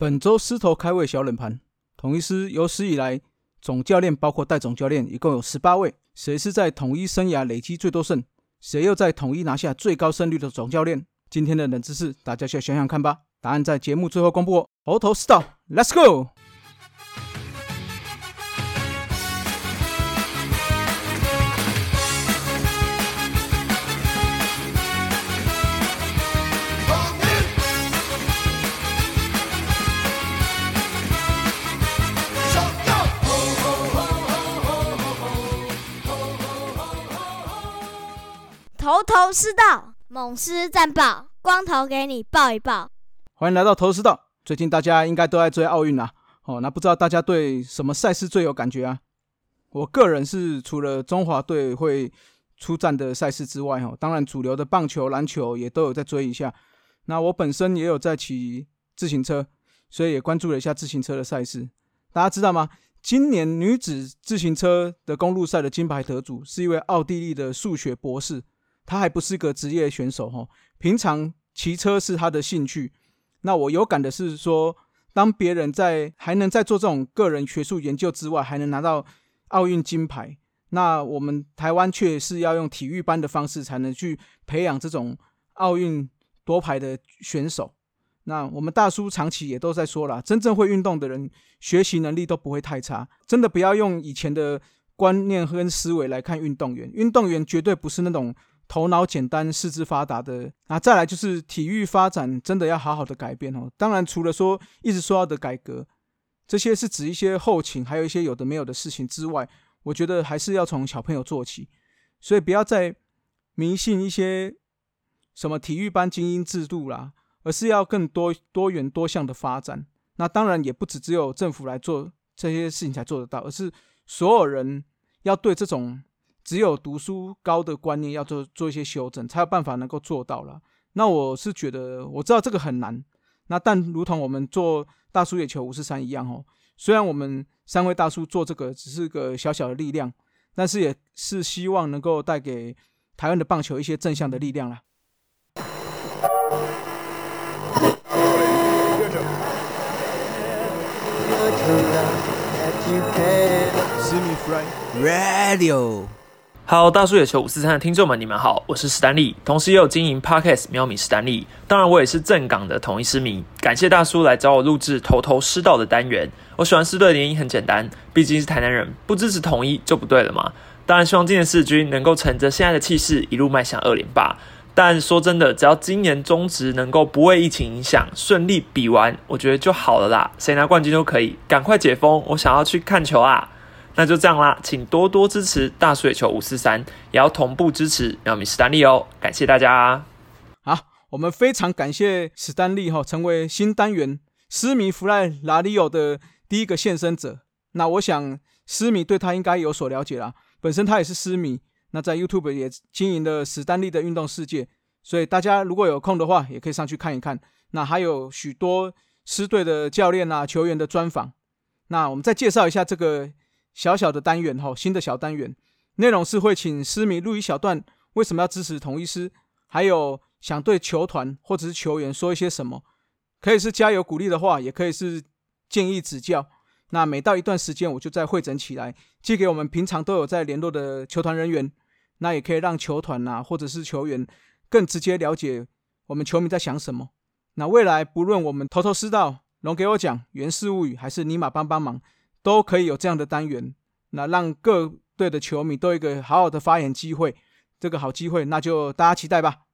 本周狮头开胃小冷盘，统一师有史以来总教练包括代总教练一共有十八位，谁是在统一生涯累积最多胜？谁又在统一拿下最高胜率的总教练？今天的冷知识，大家先想想看吧。答案在节目最后公布哦。猴头是道，Let's go！头头是道，猛狮战报，光头给你报一报。欢迎来到头头是道。最近大家应该都在追奥运啊，哦，那不知道大家对什么赛事最有感觉啊？我个人是除了中华队会出战的赛事之外，哈，当然主流的棒球、篮球也都有在追一下。那我本身也有在骑自行车，所以也关注了一下自行车的赛事。大家知道吗？今年女子自行车的公路赛的金牌得主是一位奥地利的数学博士。他还不是个职业选手哈，平常骑车是他的兴趣。那我有感的是说，当别人在还能在做这种个人学术研究之外，还能拿到奥运金牌，那我们台湾却是要用体育班的方式才能去培养这种奥运夺牌的选手。那我们大叔长期也都在说了，真正会运动的人，学习能力都不会太差。真的不要用以前的观念和思维来看运动员，运动员绝对不是那种。头脑简单、四肢发达的啊，再来就是体育发展真的要好好的改变哦。当然，除了说一直说要的改革，这些是指一些后勤，还有一些有的没有的事情之外，我觉得还是要从小朋友做起。所以不要再迷信一些什么体育班精英制度啦，而是要更多多元多项的发展。那当然也不只只有政府来做这些事情才做得到，而是所有人要对这种。只有读书高的观念要做做一些修正，才有办法能够做到了。那我是觉得我知道这个很难。那但如同我们做大叔野球五十三一样哦，虽然我们三位大叔做这个只是个小小的力量，但是也是希望能够带给台湾的棒球一些正向的力量啦。Radio。Hello，大叔野球五四三的听众们，你们好，我是史丹利，同时也有经营 Podcast 喵米史丹利。当然，我也是正港的统一狮迷。感谢大叔来找我录制头头师道的单元。我喜欢狮队的原因很简单，毕竟是台南人，不支持统一就不对了嘛。当然，希望今年四军能够乘着现在的气势，一路迈向二连霸。但说真的，只要今年中职能够不为疫情影响，顺利比完，我觉得就好了啦。谁拿冠军都可以，赶快解封，我想要去看球啊！那就这样啦，请多多支持大水球五四三，也要同步支持苗米史丹利哦，感谢大家。好，我们非常感谢史丹利哈，成为新单元斯米弗赖拉利欧的第一个现身者。那我想斯米对他应该有所了解啦，本身他也是斯米，那在 YouTube 也经营了史丹利的运动世界，所以大家如果有空的话，也可以上去看一看。那还有许多狮队的教练啊、球员的专访。那我们再介绍一下这个。小小的单元哈，新的小单元内容是会请师迷录一小段，为什么要支持同一师，还有想对球团或者是球员说一些什么，可以是加油鼓励的话，也可以是建议指教。那每到一段时间，我就再汇整起来，寄给我们平常都有在联络的球团人员，那也可以让球团呐或者是球员更直接了解我们球迷在想什么。那未来不论我们头头是道，龙给我讲原事物语，还是尼玛帮帮忙。都可以有这样的单元，那让各队的球迷都有一个好好的发言机会。这个好机会，那就大家期待吧。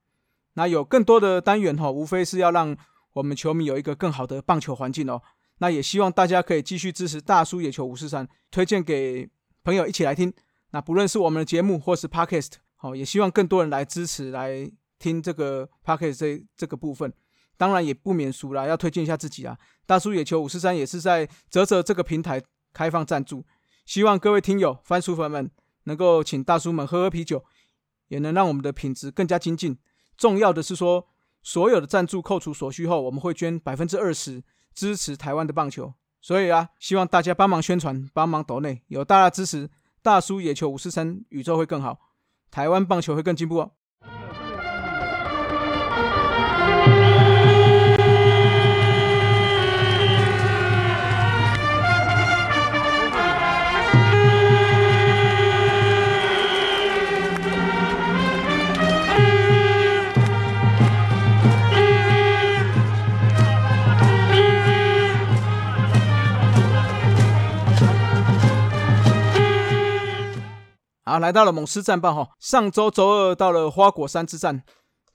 那有更多的单元哈，无非是要让我们球迷有一个更好的棒球环境哦。那也希望大家可以继续支持大叔野球五四三，推荐给朋友一起来听。那不论是我们的节目或是 Podcast，好，也希望更多人来支持来听这个 Podcast 这这个部分。当然也不免俗啦，要推荐一下自己啊。大叔野球五四三也是在泽泽这个平台。开放赞助，希望各位听友、番薯粉们能够请大叔们喝喝啤酒，也能让我们的品质更加精进。重要的是说，所有的赞助扣除所需后，我们会捐百分之二十支持台湾的棒球。所以啊，希望大家帮忙宣传，帮忙抖内，有大家支持，大叔野球五四三宇宙会更好，台湾棒球会更进步哦。来到了猛狮战报哈，上周周二到了花果山之战，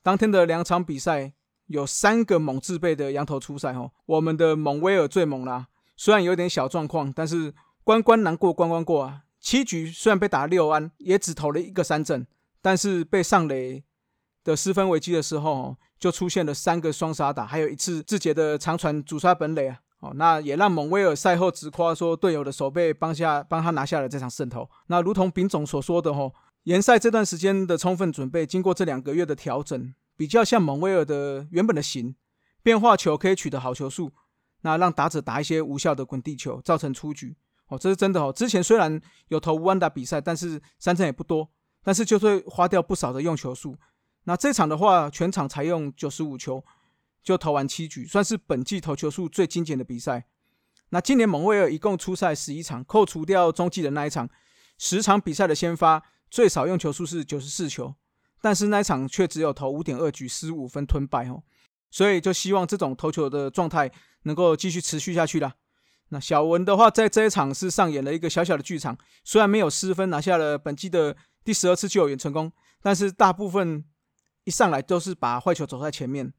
当天的两场比赛有三个猛字辈的羊头出赛哈，我们的猛威尔最猛啦，虽然有点小状况，但是关关难过关关过啊。七局虽然被打六安，也只投了一个三振，但是被上垒的失分危机的时候，就出现了三个双杀打，还有一次志杰的长传主杀本垒啊。哦，那也让蒙威尔赛后直夸说队友的手背帮下帮他拿下了这场胜投。那如同丙总所说的吼，联赛这段时间的充分准备，经过这两个月的调整，比较像蒙威尔的原本的型，变化球可以取得好球数，那让打者打一些无效的滚地球，造成出局。哦，这是真的哦。之前虽然有投无安打比赛，但是三振也不多，但是就会花掉不少的用球数。那这场的话，全场才用九十五球就投完七局，算是本季投球数最精简的比赛。那今年蒙威尔一共出赛十一场，扣除掉中继的那一场，十场比赛的先发最少用球数是九十四球，但是那一场却只有投五点二局失五分吞败哦。所以就希望这种投球的状态能够继续持续下去啦。那小文的话，在这一场是上演了一个小小的剧场，虽然没有失分，拿下了本季的第十二次救援成功，但是大部分一上来都是把坏球走在前面，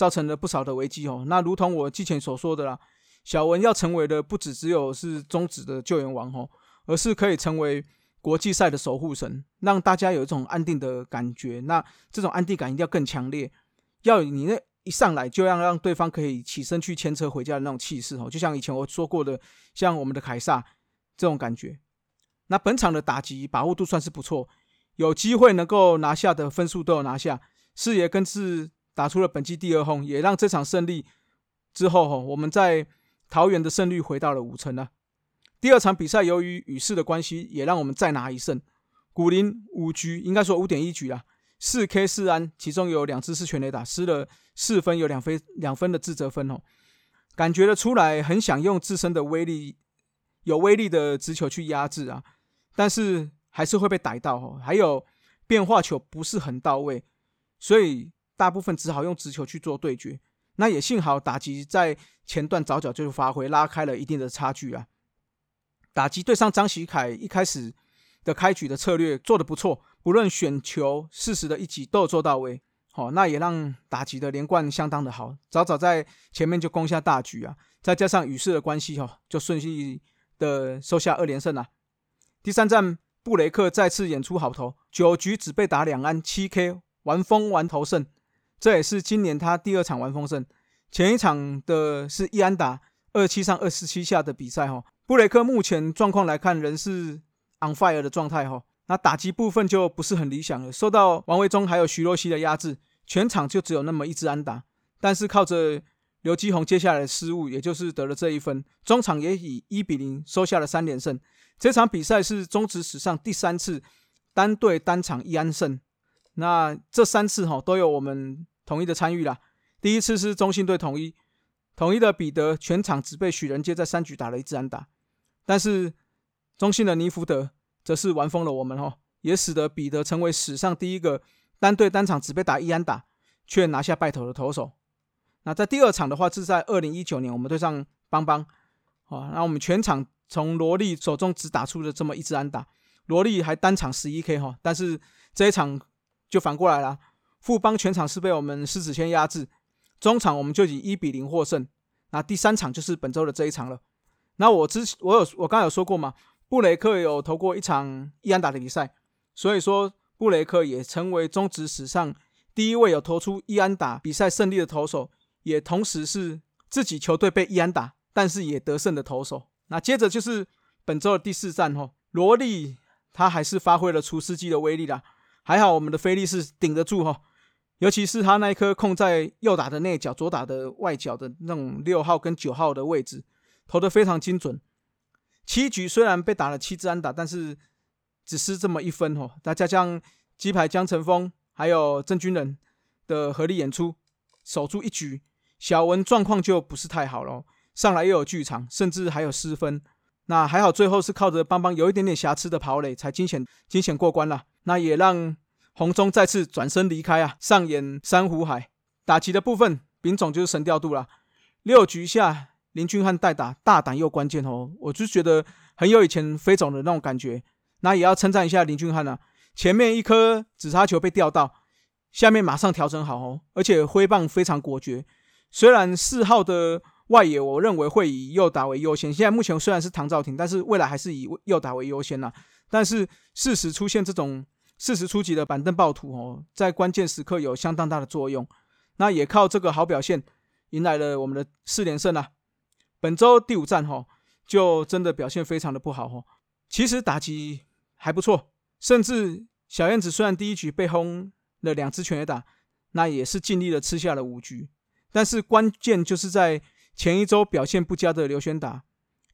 造成了不少的危机哦。那如同我之前所说的啦，小文要成为的不只只有是中职的救援王哦，而是可以成为国际赛的守护神，让大家有一种安定的感觉。那这种安定感一定要更强烈，要你那。一上来就要让对方可以起身去牵车回家的那种气势哦，就像以前我说过的，像我们的凯撒这种感觉。那本场的打击把握度算是不错，有机会能够拿下的分数都有拿下。四爷更是打出了本季第二轰，也让这场胜利之后哈，我们在桃园的胜率回到了五成了。第二场比赛由于雨势的关系，也让我们再拿一胜。古林五局应该说五点一局啊。四 K 四安，其中有两支是全垒打，失了四分，有两分两分的自责分哦。感觉得出来，很想用自身的威力，有威力的直球去压制啊，但是还是会被逮到哦。还有变化球不是很到位，所以大部分只好用直球去做对决。那也幸好打击在前段早早就发挥，拉开了一定的差距啊。打击对上张喜凯，一开始的开局的策略做得不错。不论选球、适时的一击都做到位，好，那也让打击的连贯相当的好，早早在前面就攻下大局啊，再加上雨势的关系，哈，就顺利的收下二连胜了。第三站，布雷克再次演出好投，九局只被打两安七 K，完封完投胜，这也是今年他第二场完封胜。前一场的是易安打二七上二十七下的比赛，哈，布雷克目前状况来看仍是 on fire 的状态，哈。那打击部分就不是很理想了，受到王维忠还有徐若曦的压制，全场就只有那么一支安打。但是靠着刘基宏接下来的失误，也就是得了这一分，中场也以一比零收下了三连胜。这场比赛是中职史上第三次单队单场一安胜。那这三次哈都有我们统一的参与啦。第一次是中信队统一，统一的彼得全场只被许仁杰在三局打了一支安打，但是中信的尼福德。则是玩疯了我们哦，也使得彼得成为史上第一个单队单场只被打一安打却拿下败投的投手。那在第二场的话，是在二零一九年我们对上邦邦，啊，那我们全场从罗莉手中只打出了这么一支安打，罗莉还单场十一 K 哈，但是这一场就反过来了，富邦全场是被我们狮子谦压制，中场我们就以一比零获胜。那第三场就是本周的这一场了。那我之我有我刚刚有说过嘛。布雷克有投过一场伊安打的比赛，所以说布雷克也成为中职史上第一位有投出伊安打比赛胜利的投手，也同时是自己球队被伊安打，但是也得胜的投手。那接着就是本周的第四战吼，罗莉他还是发挥了除湿机的威力啦，还好我们的菲利士顶得住哈，尤其是他那一颗控在右打的内角、左打的外角的那种六号跟九号的位置，投得非常精准。七局虽然被打了七支安打，但是只失这么一分哦。再加上鸡排江晨峰还有郑军人的合力演出，守住一局，小文状况就不是太好了。上来又有剧场，甚至还有失分。那还好，最后是靠着邦邦有一点点瑕疵的跑垒，才惊险惊险过关了。那也让红中再次转身离开啊，上演珊瑚海打击的部分，丙总就是神调度了。六局下。林俊汉代打大胆又关键哦，我就觉得很有以前飞总的那种感觉。那也要称赞一下林俊汉啊，前面一颗紫砂球被吊到，下面马上调整好哦，而且挥棒非常果决。虽然四号的外野，我认为会以右打为优先。现在目前虽然是唐兆廷，但是未来还是以右打为优先呐。但是事实出现这种四十初级的板凳暴徒哦，在关键时刻有相当大的作用。那也靠这个好表现，迎来了我们的四连胜啊。本周第五战哈，就真的表现非常的不好哦。其实打击还不错，甚至小燕子虽然第一局被轰了两支全垒打，那也是尽力的吃下了五局。但是关键就是在前一周表现不佳的刘轩达，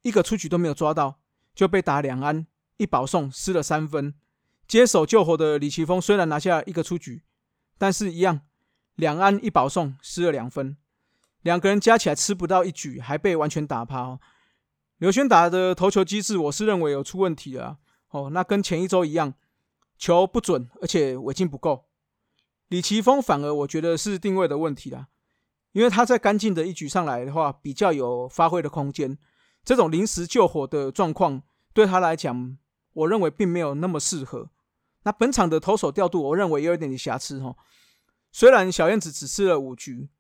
一个出局都没有抓到，就被打两安一保送失了三分。接手救火的李奇峰虽然拿下一个出局，但是一样两安一保送失了两分，两个人加起来吃不到一局，还被完全打趴。哦刘轩达的投球机制，我是认为有出问题的哦。那跟前一周一样，球不准，而且尾劲不够。李奇峰反而我觉得是定位的问题啦。因为他在干净的一局上来的话，比较有发挥的空间。这种临时救火的状况对他来讲，我认为并没有那么适合。那本场的投手调度，我认为也有一点点瑕疵哈。虽然小燕子只吃了五局，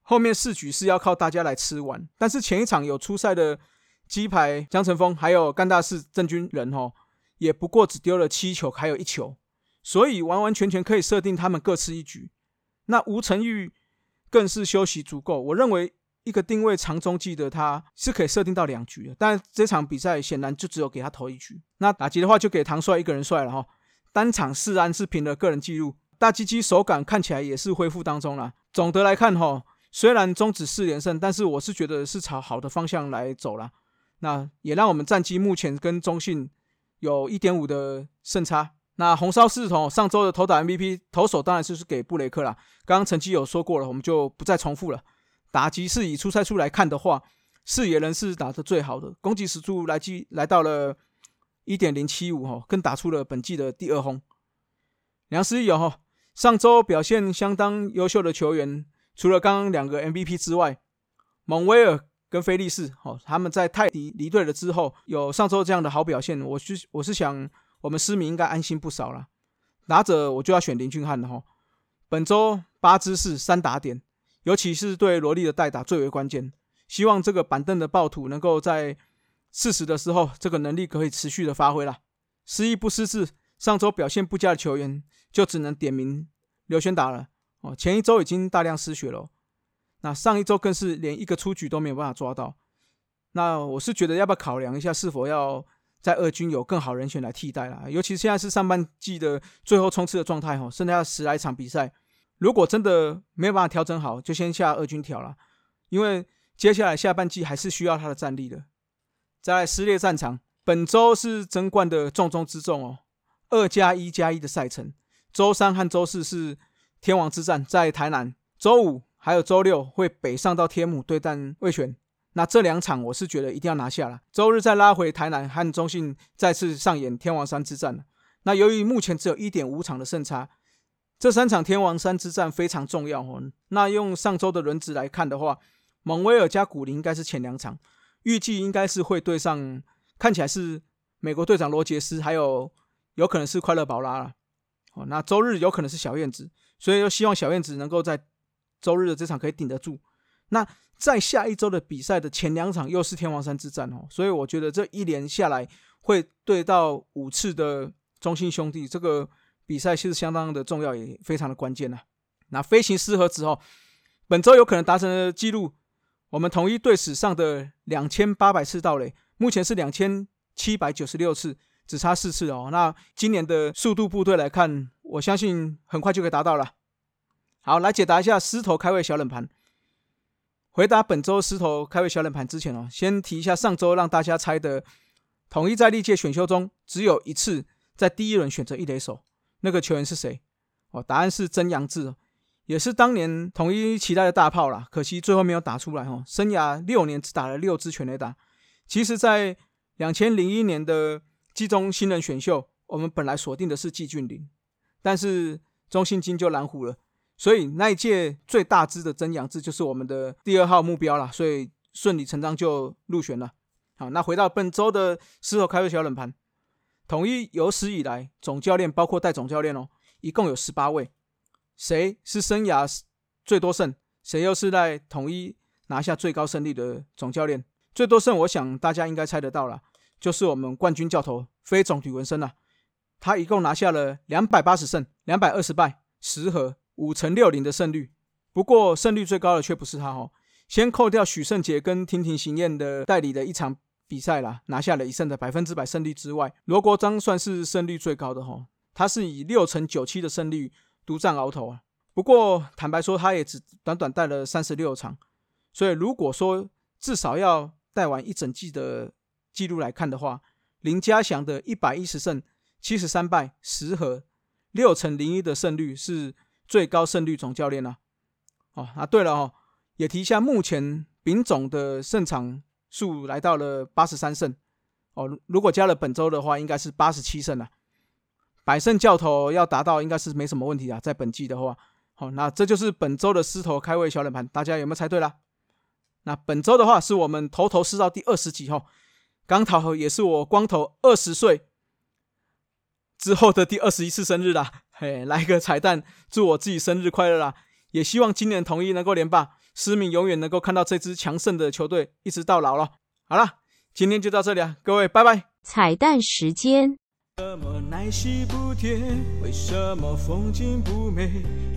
后面四局是要靠大家来吃完，但是前一场有出赛的鸡排江晨峰还有干大士郑军人哈，也不过只丢了七球，还有一球，所以完完全全可以设定他们各吃一局。那吴成玉。更是休息足够，我认为一个定位长中继的他是可以设定到两局的，但这场比赛显然就只有给他投一局。那打击的话就给唐帅一个人帅了哈，单场四安是凭了个人记录，大鸡鸡手感看起来也是恢复当中了。总的来看哈，虽然终止四连胜，但是我是觉得是朝好的方向来走了。那也让我们战绩目前跟中信有一点五的胜差。那红烧狮子头上周的投打 MVP 投手当然就是给布雷克了。刚刚成绩有说过了，我们就不再重复了。打击是以出赛数来看的话，视野人是打的最好的，攻击时速来计来到了一点零七五哈，更打出了本季的第二轰。梁思义有哈，上周表现相当优秀的球员，除了刚刚两个 MVP 之外，蒙威尔跟菲利士哦，他们在泰迪离队了之后，有上周这样的好表现，我是我是想。我们市民应该安心不少了。打者我就要选林俊汉了哈。本周八支是三打点，尤其是对罗莉的代打最为关键。希望这个板凳的暴徒能够在适时的时候，这个能力可以持续的发挥了。失意不失智，上周表现不佳的球员就只能点名刘轩达了。哦，前一周已经大量失血了，那上一周更是连一个出局都没有办法抓到。那我是觉得要不要考量一下，是否要？在二军有更好人选来替代了，尤其现在是上半季的最后冲刺的状态哈，剩下十来场比赛，如果真的没有办法调整好，就先下二军调了，因为接下来下半季还是需要他的战力的。在撕裂战场，本周是争冠的重中之重哦，二加一加一的赛程，周三和周四是天王之战在台南，周五还有周六会北上到天母对战魏权。那这两场我是觉得一定要拿下了。周日再拉回台南和中信再次上演天王山之战。那由于目前只有一点五场的胜差，这三场天王山之战非常重要哦。那用上周的轮值来看的话，蒙威尔加古林应该是前两场，预计应该是会对上，看起来是美国队长罗杰斯，还有有可能是快乐宝拉了。哦，那周日有可能是小燕子，所以又希望小燕子能够在周日的这场可以顶得住。那在下一周的比赛的前两场又是天王山之战哦，所以我觉得这一连下来会对到五次的中心兄弟这个比赛其实相当的重要，也非常的关键呐。那飞行师和子哦，本周有可能达成的记录，我们统一队史上的两千八百次盗垒，目前是两千七百九十六次，只差四次哦。那今年的速度部队来看，我相信很快就可以达到了。好，来解答一下狮头开胃小冷盘。回答本周狮头开胃小冷盘之前哦，先提一下上周让大家猜的统一在历届选秀中只有一次在第一轮选择一垒手，那个球员是谁？哦，答案是曾阳志，也是当年统一期待的大炮啦，可惜最后没有打出来哦。生涯六年只打了六支全垒打。其实，在两千零一年的季中新人选秀，我们本来锁定的是季俊林，但是中信金就蓝虎了。所以那一届最大支的曾养志就是我们的第二号目标了，所以顺理成章就入选了。好，那回到本周的狮头开胃小冷盘，统一有史以来总教练包括带总教练哦，一共有十八位。谁是生涯最多胜？谁又是在统一拿下最高胜利的总教练？最多胜，我想大家应该猜得到了，就是我们冠军教头非总吕文生了。他一共拿下了两百八十胜，两百二十败，十和五乘六零的胜率。不过胜率最高的却不是他哦，先扣掉许胜杰跟婷婷行彦的代理的一场比赛啦，拿下了一胜的百分之百胜率之外，罗国璋算是胜率最高的哈，他是以六乘九七的胜率。独占鳌头啊！不过坦白说，他也只短短带了三十六场，所以如果说至少要带完一整季的记录来看的话，林家祥的一百一十胜、七十三败、十和六成零一的胜率是最高胜率总教练啊！哦，啊对了哦，也提一下，目前丙总的胜场数来到了八十三胜哦，如果加了本周的话，应该是八十七胜了。百胜教头要达到应该是没什么问题啊，在本季的话，好，那这就是本周的狮头开胃小冷盘，大家有没有猜对啦？那本周的话是我们头头是道第二十集哈，刚好也是我光头二十岁之后的第二十一次生日啦，嘿，来个彩蛋，祝我自己生日快乐啦！也希望今年统一能够连霸，思明永远能够看到这支强盛的球队一直到老了。好了，今天就到这里啊，各位拜拜！彩蛋时间。什么耐心不甜？为什么风景不美？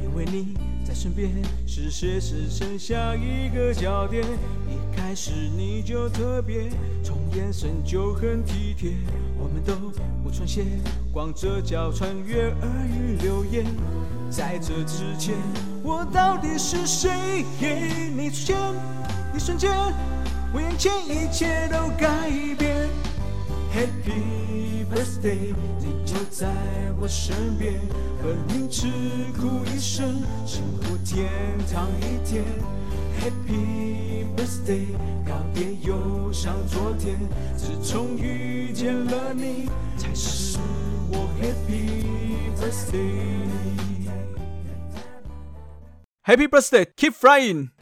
因为你在身边，视线只剩下一个焦点。一开始你就特别，从眼神就很体贴。我们都不穿鞋，光着脚穿越耳语流言。在这之前，我到底是谁？给你出现一瞬间，我眼前一切都改变。Happy birthday，你就在我身边，和你吃苦一生，幸福天堂一天。Happy birthday，告别忧伤昨天，自从遇见了你，才是我 Happy birthday。Happy birthday，keep flying。